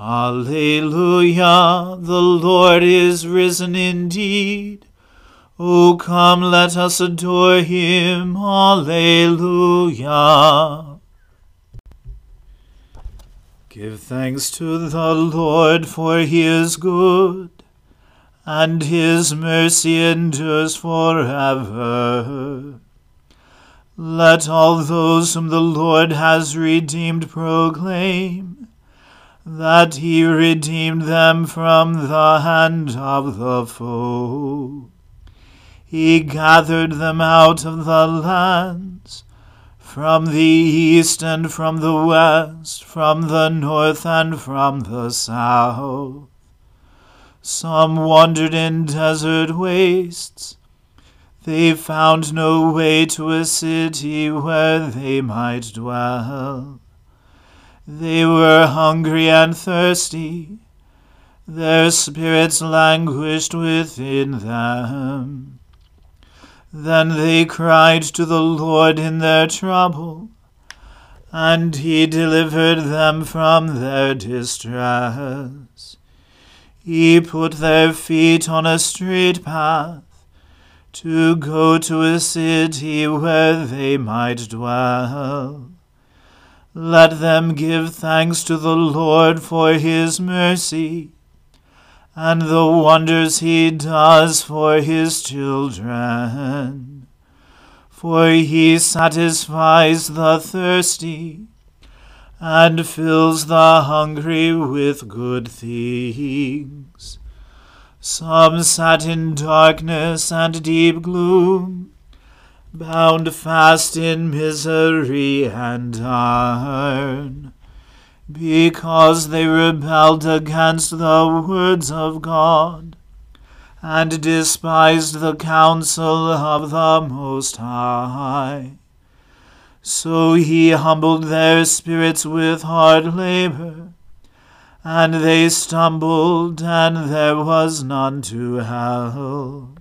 Alleluia, the Lord is risen indeed. O come, let us adore him. Alleluia. Give thanks to the Lord, for he is good, and his mercy endures forever. Let all those whom the Lord has redeemed proclaim that he redeemed them from the hand of the foe. He gathered them out of the lands, from the east and from the west, from the north and from the south. Some wandered in desert wastes. They found no way to a city where they might dwell. They were hungry and thirsty. Their spirits languished within them. Then they cried to the Lord in their trouble, and he delivered them from their distress. He put their feet on a straight path to go to a city where they might dwell. Let them give thanks to the Lord for his mercy and the wonders he does for his children. For he satisfies the thirsty and fills the hungry with good things. Some sat in darkness and deep gloom bound fast in misery and iron, because they rebelled against the words of God, and despised the counsel of the Most High. So he humbled their spirits with hard labor, and they stumbled, and there was none to help.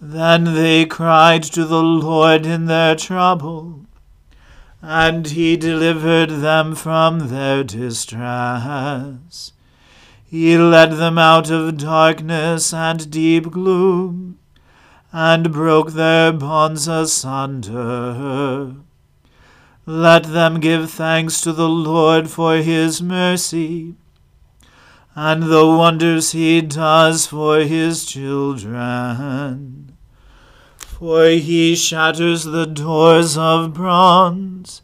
Then they cried to the Lord in their trouble, and he delivered them from their distress. He led them out of darkness and deep gloom, and broke their bonds asunder. Let them give thanks to the Lord for his mercy, and the wonders he does for his children. For he shatters the doors of bronze,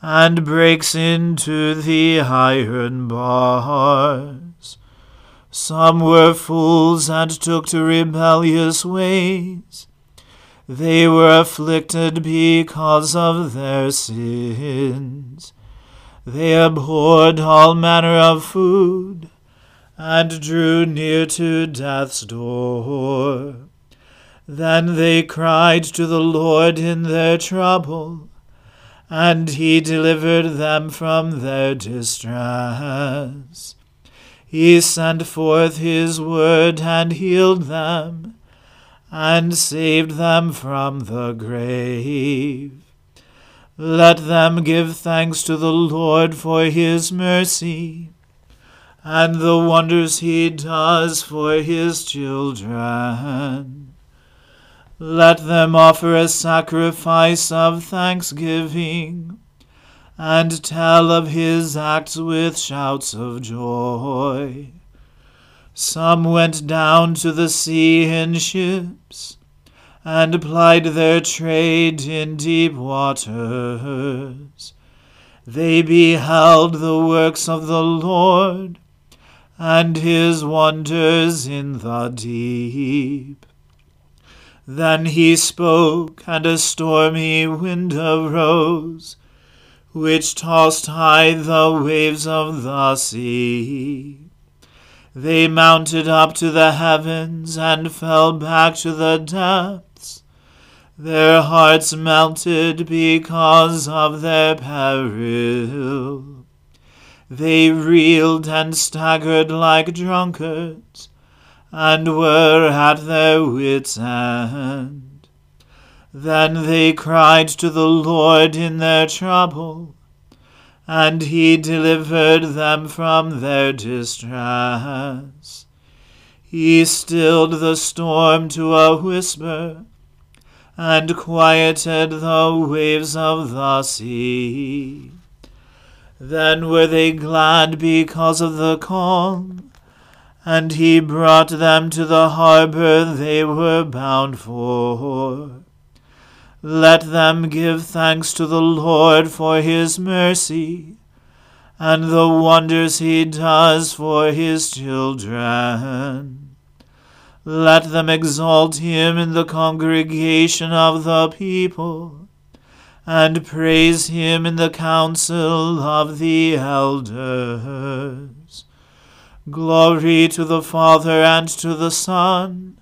and breaks into the iron bars. Some were fools and took to rebellious ways they were afflicted because of their sins. They abhorred all manner of food, and drew near to death's door. Then they cried to the Lord in their trouble, and he delivered them from their distress. He sent forth his word and healed them and saved them from the grave. Let them give thanks to the Lord for his mercy and the wonders he does for his children. Let them offer a sacrifice of thanksgiving and tell of his acts with shouts of joy. Some went down to the sea in ships, and plied their trade in deep waters. They beheld the works of the Lord, and his wonders in the deep. Then he spoke, and a stormy wind arose, which tossed high the waves of the sea. They mounted up to the heavens and fell back to the depths. Their hearts melted because of their peril. They reeled and staggered like drunkards, and were at their wits' end. Then they cried to the Lord in their trouble and he delivered them from their distress. He stilled the storm to a whisper, and quieted the waves of the sea. Then were they glad because of the calm, and he brought them to the harbor they were bound for. Let them give thanks to the Lord for his mercy and the wonders he does for his children. Let them exalt him in the congregation of the people, and praise him in the council of the elders. Glory to the Father and to the Son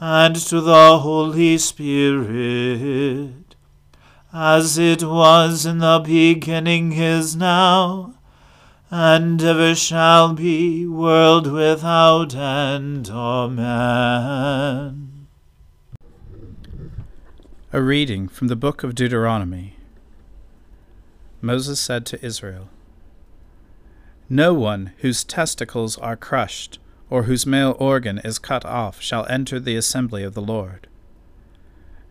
and to the Holy Spirit, as it was in the beginning is now, and ever shall be, world without end. Amen. A reading from the book of Deuteronomy. Moses said to Israel, No one whose testicles are crushed, or whose male organ is cut off shall enter the assembly of the Lord.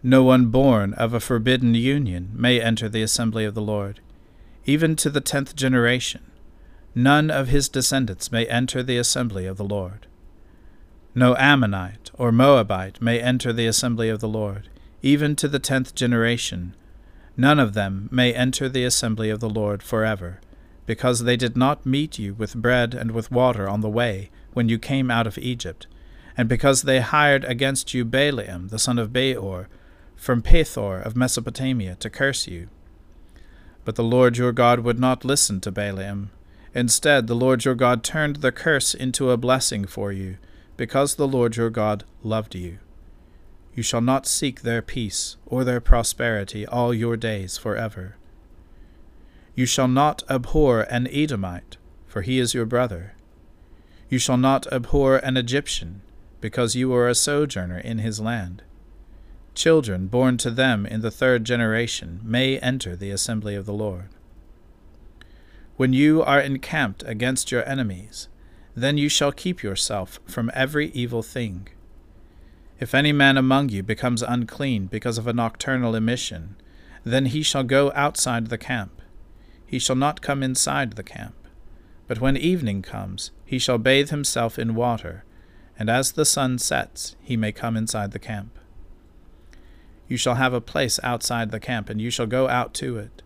No one born of a forbidden union may enter the assembly of the Lord, even to the tenth generation. None of his descendants may enter the assembly of the Lord. No Ammonite or Moabite may enter the assembly of the Lord, even to the tenth generation. None of them may enter the assembly of the Lord forever, because they did not meet you with bread and with water on the way, when you came out of Egypt, and because they hired against you Balaam the son of Beor from Pethor of Mesopotamia to curse you. But the Lord your God would not listen to Balaam. Instead, the Lord your God turned the curse into a blessing for you, because the Lord your God loved you. You shall not seek their peace or their prosperity all your days forever. You shall not abhor an Edomite, for he is your brother. You shall not abhor an Egyptian, because you are a sojourner in his land. Children born to them in the third generation may enter the assembly of the Lord. When you are encamped against your enemies, then you shall keep yourself from every evil thing. If any man among you becomes unclean because of a nocturnal emission, then he shall go outside the camp. He shall not come inside the camp. But when evening comes, he shall bathe himself in water, and as the sun sets, he may come inside the camp. You shall have a place outside the camp, and you shall go out to it.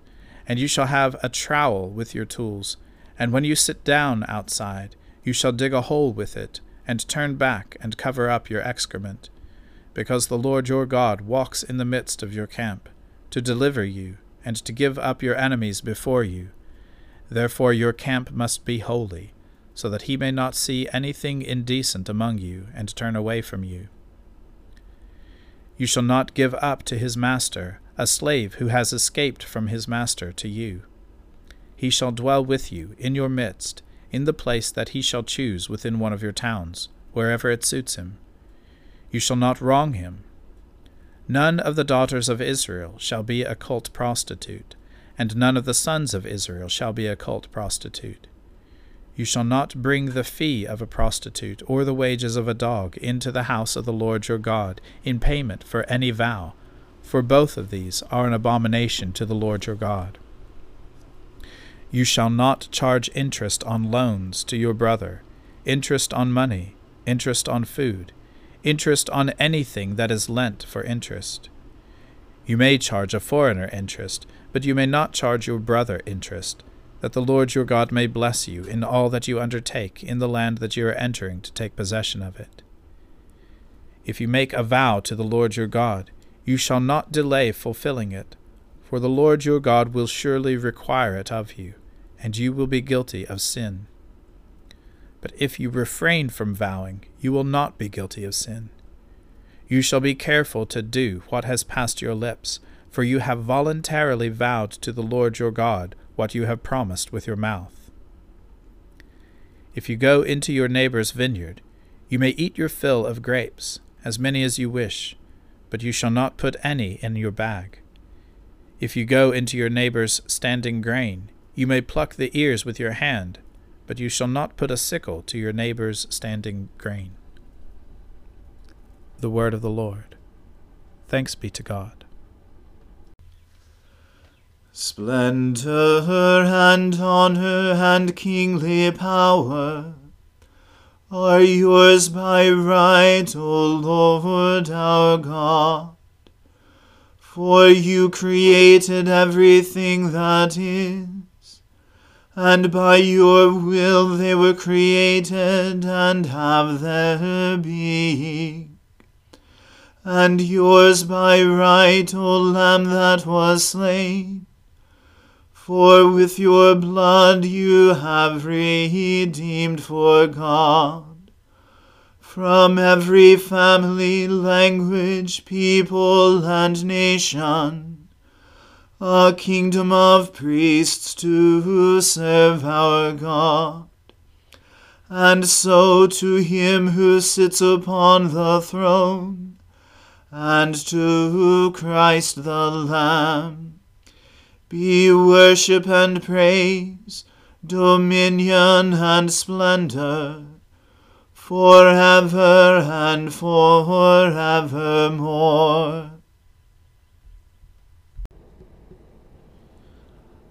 And you shall have a trowel with your tools, and when you sit down outside, you shall dig a hole with it, and turn back and cover up your excrement, because the Lord your God walks in the midst of your camp, to deliver you, and to give up your enemies before you. Therefore your camp must be holy, so that he may not see anything indecent among you, and turn away from you. You shall not give up to his master a slave who has escaped from his master to you. He shall dwell with you in your midst, in the place that he shall choose within one of your towns, wherever it suits him. You shall not wrong him. None of the daughters of Israel shall be a cult prostitute, and none of the sons of Israel shall be a cult prostitute. You shall not bring the fee of a prostitute or the wages of a dog into the house of the Lord your God in payment for any vow, for both of these are an abomination to the Lord your God. You shall not charge interest on loans to your brother, interest on money, interest on food, interest on anything that is lent for interest. You may charge a foreigner interest, but you may not charge your brother interest that the Lord your God may bless you in all that you undertake in the land that you are entering to take possession of it. If you make a vow to the Lord your God, you shall not delay fulfilling it, for the Lord your God will surely require it of you, and you will be guilty of sin. But if you refrain from vowing, you will not be guilty of sin. You shall be careful to do what has passed your lips, for you have voluntarily vowed to the Lord your God what you have promised with your mouth. If you go into your neighbor's vineyard, you may eat your fill of grapes, as many as you wish, but you shall not put any in your bag. If you go into your neighbor's standing grain, you may pluck the ears with your hand, but you shall not put a sickle to your neighbor's standing grain. The Word of the Lord. Thanks be to God. Splendor and honor and kingly power are yours by right, O Lord our God. For you created everything that is, and by your will they were created and have their being. And yours by right, O Lamb that was slain, for with your blood you have redeemed for God. From every family, language, people, and nation a kingdom of priests to serve our God. And so to him who sits upon the throne, and to Christ the Lamb, be worship and praise, dominion and splendor, forever and forevermore.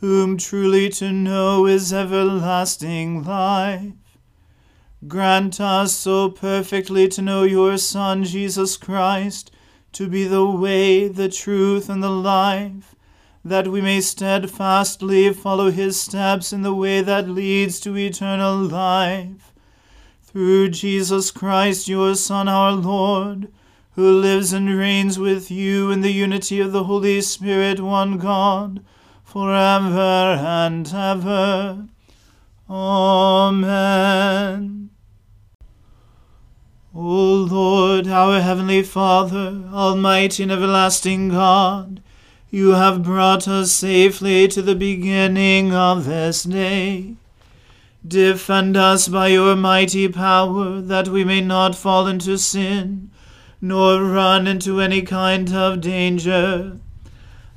whom truly to know is everlasting life, grant us so perfectly to know your Son, Jesus Christ, to be the way, the truth, and the life that we may steadfastly follow his steps in the way that leads to eternal life. Through Jesus Christ, your Son, our Lord, who lives and reigns with you in the unity of the Holy Spirit, one God, for ever and ever. Amen. O Lord, our heavenly Father, almighty and everlasting God, you have brought us safely to the beginning of this day. Defend us by your mighty power, that we may not fall into sin, nor run into any kind of danger,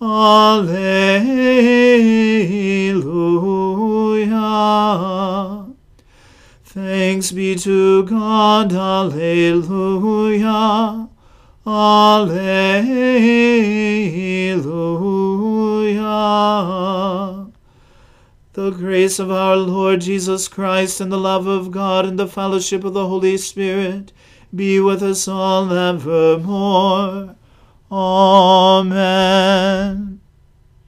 Alleluia. Thanks be to God. Alleluia. Alleluia. The grace of our Lord Jesus Christ and the love of God and the fellowship of the Holy Spirit be with us all evermore. Amen.